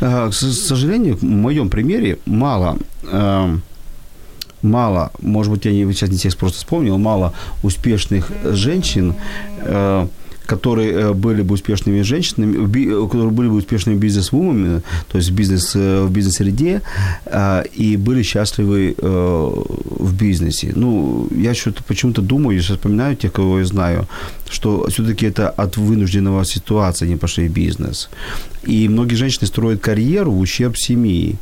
А, К сожалению, в моем примере мало, э, мало, может быть, я не, сейчас не всех просто вспомнил, мало успешных женщин, э, которые э, были бы успешными женщинами, э, которые были бы успешными бизнес-вуменами, то есть бизнес, э, в бизнес-среде, и были счастливы в бизнесе. Ну, я что-то почему-то думаю, сейчас вспоминаю тех, кого я знаю, что все-таки это от вынужденного ситуации они пошли в бизнес. И многие женщины строят карьеру в ущерб семьи.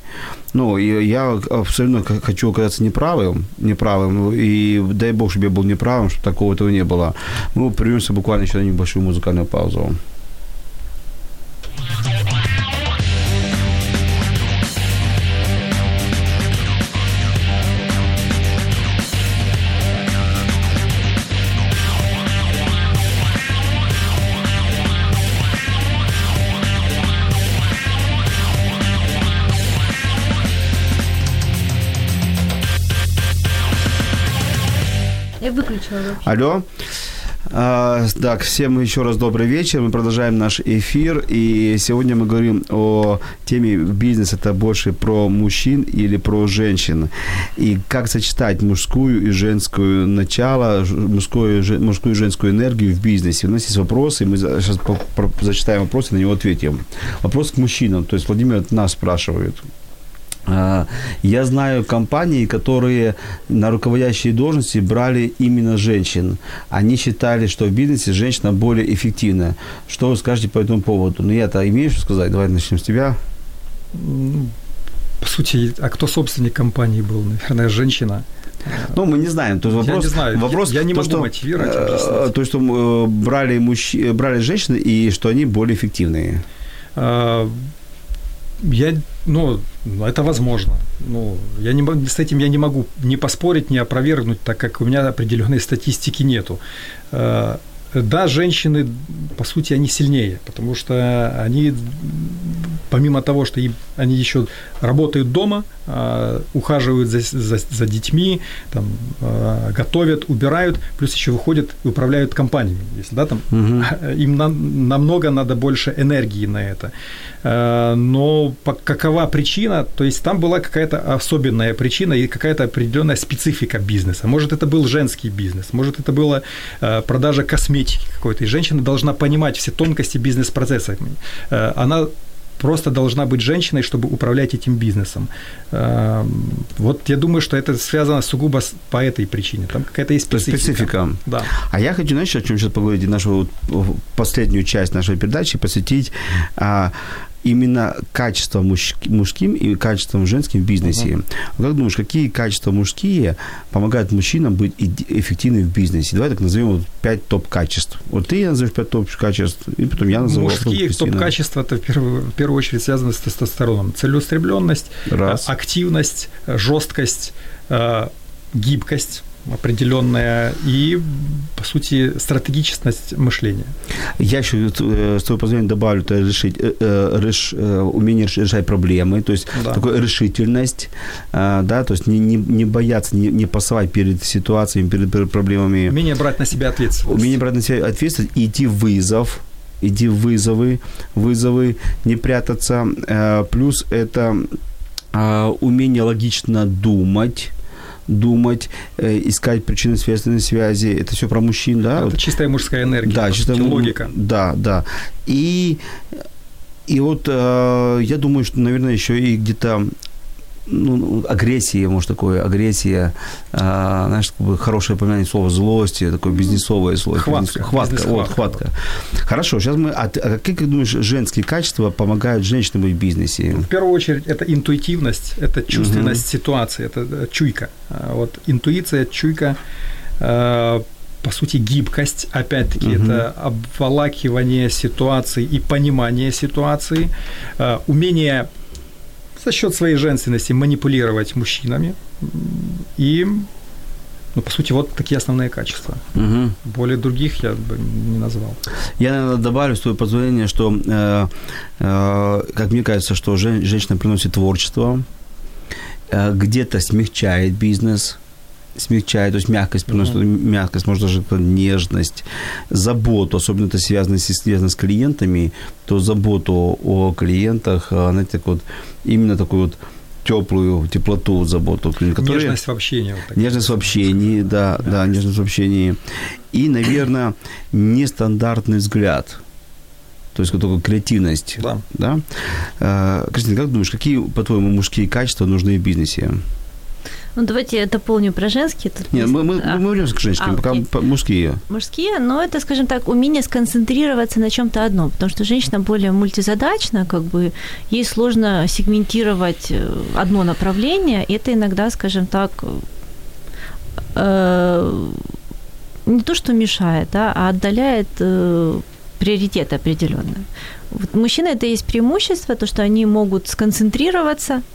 Ну, и я абсолютно хочу оказаться неправым, неправым, и дай бог, чтобы я был неправым, чтобы такого этого не было. Мы прервемся буквально еще на небольшую музыкальную паузу. Алло. А, так, всем еще раз добрый вечер. Мы продолжаем наш эфир. И сегодня мы говорим о теме бизнес это больше про мужчин или про женщин. И как сочетать мужскую и женскую начало, мужскую, мужскую и женскую энергию в бизнесе. У нас есть вопросы, мы сейчас зачитаем вопросы, на него ответим. Вопрос к мужчинам. То есть Владимир нас спрашивает. А, я знаю компании, которые на руководящие должности брали именно женщин. Они считали, что в бизнесе женщина более эффективна. Что вы скажете по этому поводу? Ну, я-то имею что сказать. Давай начнем с тебя. По сути, а кто собственник компании был? Наверное, женщина. Ну, мы не знаем. То есть вопрос, я не знаю. Вопрос, я, я не то, могу что, мотивировать. Э, то, что э, брали, мужч... брали женщины и что они более эффективные. А, я, ну, это возможно. Ну, я не, с этим я не могу не поспорить, не опровергнуть, так как у меня определенной статистики нету. Э, да, женщины, по сути, они сильнее, потому что они, помимо того, что им, они еще работают дома, а, ухаживают за, за, за детьми, там, а, готовят, убирают, плюс еще выходят и управляют компаниями. Если, да, там, угу. Им на, намного надо больше энергии на это. А, но какова причина? То есть там была какая-то особенная причина и какая-то определенная специфика бизнеса. Может, это был женский бизнес, может, это была продажа косметики какой-то. И женщина должна понимать все тонкости бизнес-процесса. Она просто должна быть женщиной, чтобы управлять этим бизнесом. Вот я думаю, что это связано сугубо по этой причине. Там какая-то есть специфика. специфика. Да. А я хочу, знаешь, о чем сейчас поговорить, нашу последнюю часть нашей передачи посвятить а, именно качество муж, мужским и качеством женским в бизнесе. Uh-huh. Как думаешь, какие качества мужские помогают мужчинам быть эффективными в бизнесе? Давай так назовем вот пять топ-качеств. Вот ты назовешь пять топ-качеств, и потом я назову. Мужские топ-качества, это в первую, в первую очередь связано с тестостероном. Целеустремленность, Раз. активность, жесткость, э, гибкость определенная и, по сути, стратегичность мышления. Я еще, э, с твоего позволения, добавлю, это решить, э, э, реш, умение решать проблемы, то есть да. такая решительность, да, то есть не, не, не бояться, не, не пасовать перед ситуациями, перед проблемами. Умение брать на себя ответственность. Умение брать на себя ответственность и идти в вызов, иди в вызовы, вызовы, не прятаться. Плюс это умение логично думать, думать, э, искать причины следственной связи. Это все про мужчин, да? Это чистая мужская энергия, да, чистая логика. Да, да. И, и вот э, я думаю, что, наверное, еще и где-то ну, ну, агрессия, может, такое, агрессия, а, знаешь, такое хорошее упоминание слова злости, такое бизнесовое слово. Хватка. Хватка, вот, хватка. Хорошо, сейчас мы, а, а как ты думаешь, женские качества помогают женщинам в бизнесе? В первую очередь, это интуитивность, это чувственность угу. ситуации, это э, чуйка. А, вот интуиция, чуйка, э, по сути, гибкость, опять-таки, угу. это обволакивание ситуации и понимание ситуации, э, умение за счет своей женственности манипулировать мужчинами. И, ну, по сути, вот такие основные качества. Угу. Более других я бы не назвал. Я, наверное, добавлю, с твоего позволения, что, э, э, как мне кажется, что жен- женщина приносит творчество, э, где-то смягчает бизнес, смягчает, то есть мягкость приносит, mm-hmm. мягкость, может даже нежность, заботу, особенно это связано, если связано с клиентами, то заботу о клиентах, знаете, так вот, именно такую вот теплую теплоту, заботу. Которые... Нежность в общении. Вот нежность в общении, да, да, да, нежность в общении. И, наверное, нестандартный взгляд. То есть такая креативность. Да. да? А, Кристина, как думаешь, какие, по-твоему, мужские качества нужны в бизнесе? Ну, давайте я дополню про женские. Тут Нет, мы, мы, а. мы вернемся к женским, а, пока окей. мужские. Мужские, но это, скажем так, умение сконцентрироваться на чем-то одном, потому что женщина более мультизадачна, как бы ей сложно сегментировать э, одно направление, это иногда, скажем так, э, не то, что мешает, да, а отдаляет э, приоритеты определенные. Вот мужчина это есть преимущество, то, что они могут сконцентрироваться –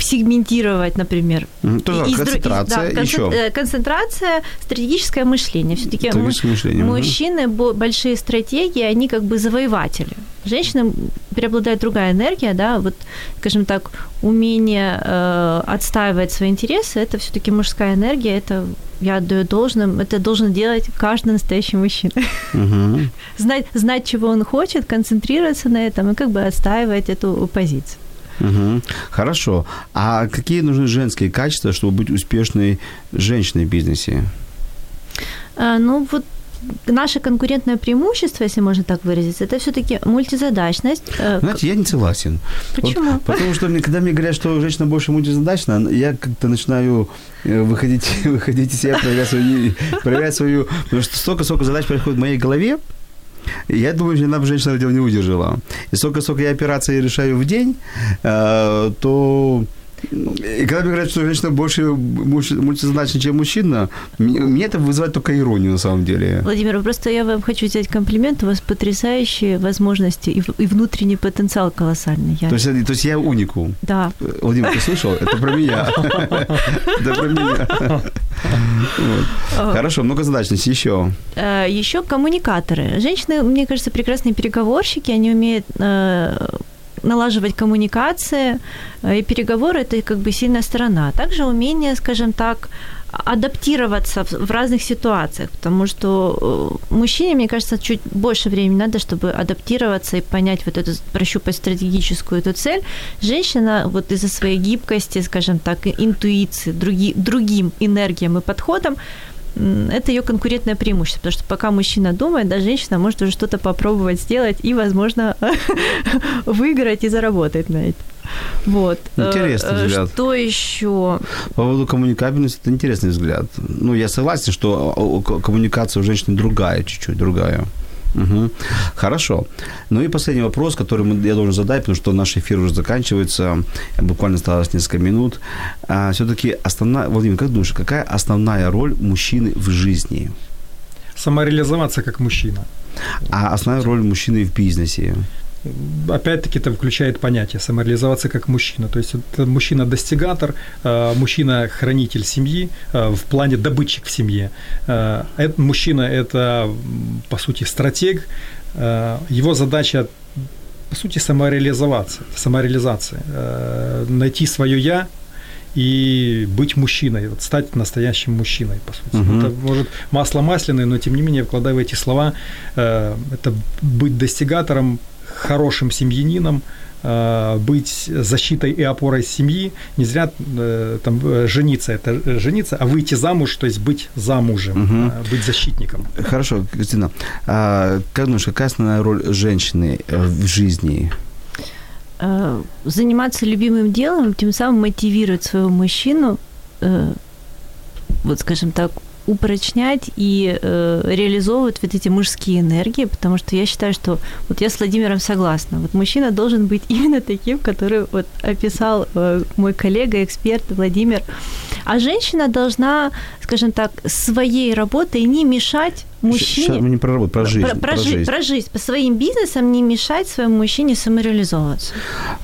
сегментировать, например. Тоже из, концентрация из, да, еще. Э, концентрация, стратегическое мышление. Все-таки мышление. мужчины, угу. большие стратегии, они как бы завоеватели. Женщинам преобладает другая энергия, да, вот, скажем так, умение э, отстаивать свои интересы, это все-таки мужская энергия, это я отдаю должным, это должен делать каждый настоящий мужчина. Угу. знать, знать, чего он хочет, концентрироваться на этом и как бы отстаивать эту позицию. Угу. Хорошо. А какие нужны женские качества, чтобы быть успешной женщиной в бизнесе? А, ну, вот наше конкурентное преимущество, если можно так выразиться, это все-таки мультизадачность. Э, Знаете, я не согласен. Почему? Вот, потому что мне, когда мне говорят, что женщина больше мультизадачна, я как-то начинаю э, выходить, выходить из себя, проверять свою, проверять свою... Потому что столько-столько задач происходит в моей голове, я думаю, что нам женщина этого не выдержала. И сколько-сколько я операций решаю в день, э, то и когда мне говорят, что женщина больше мультизадачна, чем мужчина, мне это вызывает только иронию на самом деле. Владимир, просто я вам хочу взять комплимент. У вас потрясающие возможности и, и внутренний потенциал колоссальный. Я... То, есть, то есть я уникум? Да. Владимир, ты слышал? Это про меня. Это про меня. Хорошо, многозадачность еще. Э, еще коммуникаторы. Женщины, мне кажется, прекрасные переговорщики. Они умеют э, налаживать коммуникации, э, и переговоры – это как бы сильная сторона. Также умение, скажем так, адаптироваться в разных ситуациях, потому что э, мужчине, мне кажется, чуть больше времени надо, чтобы адаптироваться и понять вот эту, прощупать стратегическую эту цель. Женщина вот из-за своей гибкости, скажем так, интуиции, други, другим энергиям и подходам это ее конкурентное преимущество, потому что пока мужчина думает, да, женщина может уже что-то попробовать сделать и, возможно, выиграть и заработать на это. Вот. Интересный э, взгляд. Что еще? По поводу коммуникабельности, это интересный взгляд. Ну, я согласен, что коммуникация у женщины другая, чуть-чуть другая. Угу. Хорошо. Ну и последний вопрос, который я должен задать, потому что наш эфир уже заканчивается, буквально осталось несколько минут. А, все-таки основная, Владимир, как думаешь, какая основная роль мужчины в жизни? Самореализоваться как мужчина. А основная роль мужчины в бизнесе? Опять-таки это включает понятие самореализоваться как мужчина. То есть это мужчина-достигатор, э, мужчина-хранитель семьи э, в плане добытчик в семье. Э, это, мужчина – это, по сути, стратег. Его задача по сути, самореализоваться, самореализация, найти свое я и быть мужчиной, вот стать настоящим мужчиной, по сути. Uh-huh. Это может масло масляное, но тем не менее, вкладывая эти слова, это быть достигатором, хорошим семьянином, э, быть защитой и опорой семьи, не зря э, там э, жениться это жениться, а выйти замуж, то есть быть замужем, угу. быть защитником. Хорошо, Кристина, а как думаешь, какая основная роль женщины в жизни? Заниматься любимым делом, тем самым мотивировать своего мужчину, вот скажем так, упрочнять и э, реализовывать вот эти мужские энергии, потому что я считаю, что вот я с Владимиром согласна. Вот мужчина должен быть именно таким, который вот описал э, мой коллега, эксперт Владимир. А женщина должна, скажем так, своей работой не мешать мужчине... Сейчас не про работу, про жизнь. Про, про, про, жизнь. про жизнь. По своим бизнесам не мешать своему мужчине самореализовываться.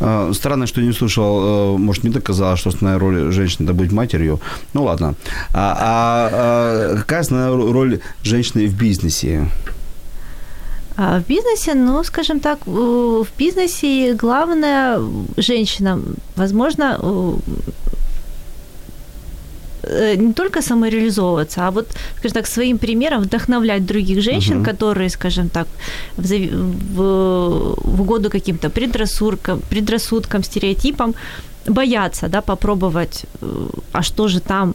А, странно, что не слушал, э, может, не доказала, что основная роль женщины – это быть матерью. Ну, ладно. А, а, а какая основная роль женщины в бизнесе? А в бизнесе, ну, скажем так, в бизнесе главное женщина, возможно, не только самореализовываться, а вот, скажем так, своим примером вдохновлять других женщин, uh-huh. которые, скажем так, в, в, в угоду каким-то предрассудкам, предрассудкам, стереотипам боятся, да, попробовать, э, а что же там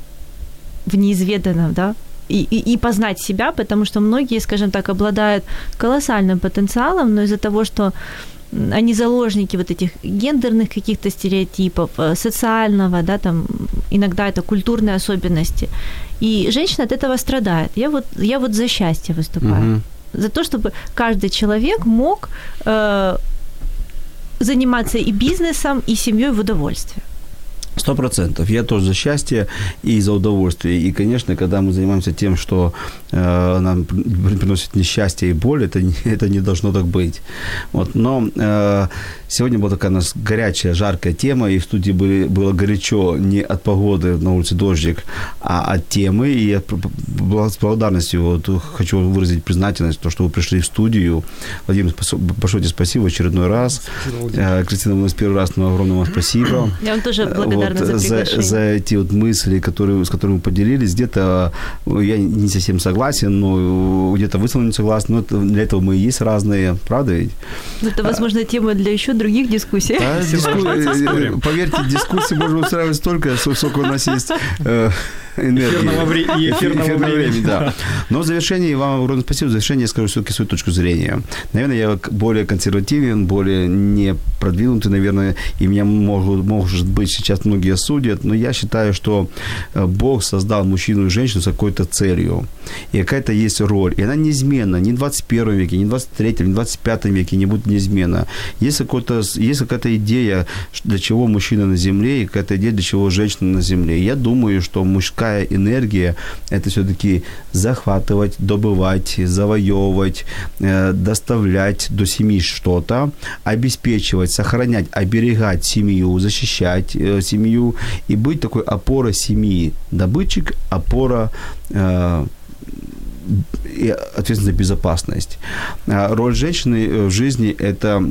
в неизведанном, да, и, и, и познать себя, потому что многие, скажем так, обладают колоссальным потенциалом, но из-за того, что они заложники вот этих гендерных каких-то стереотипов, э, социального, да, там иногда это культурные особенности. И женщина от этого страдает. Я вот, я вот за счастье выступаю. Угу. За то, чтобы каждый человек мог э, заниматься и бизнесом, и семьей в удовольствие. Сто процентов. Я тоже за счастье и за удовольствие. И, конечно, когда мы занимаемся тем, что э, нам приносит несчастье и боль, это, это не должно так быть. Вот. Но э, сегодня была такая у нас горячая, жаркая тема, и в студии были, было горячо не от погоды, на улице дождик, а от темы. И я с благодарностью вот, хочу выразить признательность, то, что вы пришли в студию. Владимир, большое тебе спасибо в очередной раз. Кристина, Кристина у нас первый раз, но огромное вам спасибо. Я вам тоже благодарна вот, за приглашение. За, за эти вот мысли, которые, с которыми вы поделились. Где-то я не совсем согласен, но где-то вы со мной не согласны. Но для этого мы и есть разные, правда ведь? Это, возможно, тема для еще других дискуссий. Да, диску... Поверьте, дискуссии можно устраивать столько, сколько у нас есть э, энергии. Эфирного, вре- и эфирного, эфирного времени. времени. Да. Но в завершении вам огромное спасибо. В завершении я скажу все-таки свою точку зрения. Наверное, я более консервативен, более не продвинутый, наверное, и меня могут, может быть сейчас многие судят, но я считаю, что э, Бог создал мужчину и женщину с какой-то целью. И какая-то есть роль. И она неизменна. Ни в 21 веке, ни в 23, ни в 25 веке не будет неизменна. Есть, какой-то, есть какая-то идея, для чего мужчина на земле, и какая-то идея, для чего женщина на земле. Я думаю, что мужская мужская энергия – это все-таки захватывать, добывать, завоевывать, э, доставлять до семьи что-то, обеспечивать, сохранять, оберегать семью, защищать э, семью и быть такой опорой семьи. Добытчик, опора э, и ответственность за безопасность. А роль женщины в жизни – это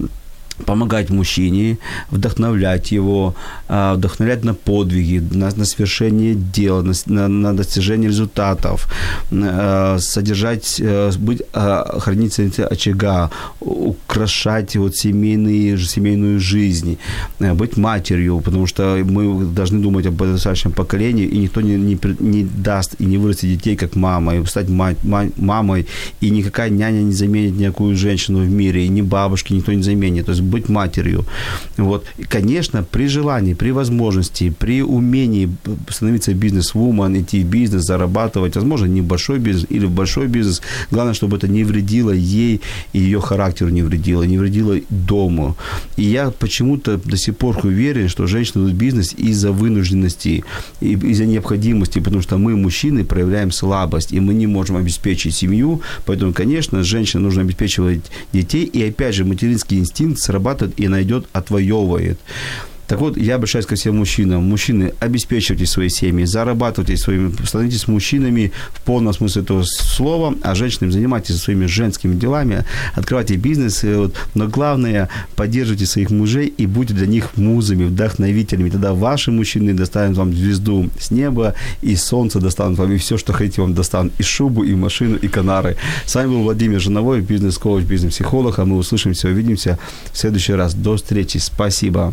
помогать мужчине, вдохновлять его, а, вдохновлять на подвиги, на, на свершение дел, на, на достижение результатов, а, содержать, э, быть а, хранителем очага, украшать вот семейные, семейную жизнь, э, быть матерью, потому что мы должны думать об подрастающем поколении, и никто не, не, не даст и не вырастет детей, как мама, и стать мать, мать, мамой, и никакая няня не заменит никакую женщину в мире, и ни бабушки никто не заменит. То есть быть матерью. Вот. И, конечно, при желании, при возможности, при умении становиться бизнес-вумен, идти в бизнес, зарабатывать, возможно, небольшой бизнес или в большой бизнес, главное, чтобы это не вредило ей и ее характеру не вредило, не вредило дому. И я почему-то до сих пор уверен, что женщины идут в бизнес из-за вынужденности, из-за необходимости, потому что мы, мужчины, проявляем слабость, и мы не можем обеспечить семью, поэтому, конечно, женщине нужно обеспечивать детей, и опять же, материнский инстинкт срабатывает и найдет, отвоевывает. Так вот, я обращаюсь ко всем мужчинам. Мужчины, обеспечивайте свои семьи, зарабатывайте своими, становитесь мужчинами в полном смысле этого слова, а женщинам занимайтесь своими женскими делами, открывайте бизнес, вот, но главное, поддерживайте своих мужей и будьте для них музами, вдохновителями. Тогда ваши мужчины достанут вам звезду с неба, и солнце достанут вам, и все, что хотите, вам достанут, и шубу, и машину, и канары. С вами был Владимир Жиновой, бизнес-коуч, бизнес-психолог, а мы услышимся, увидимся в следующий раз. До встречи. Спасибо.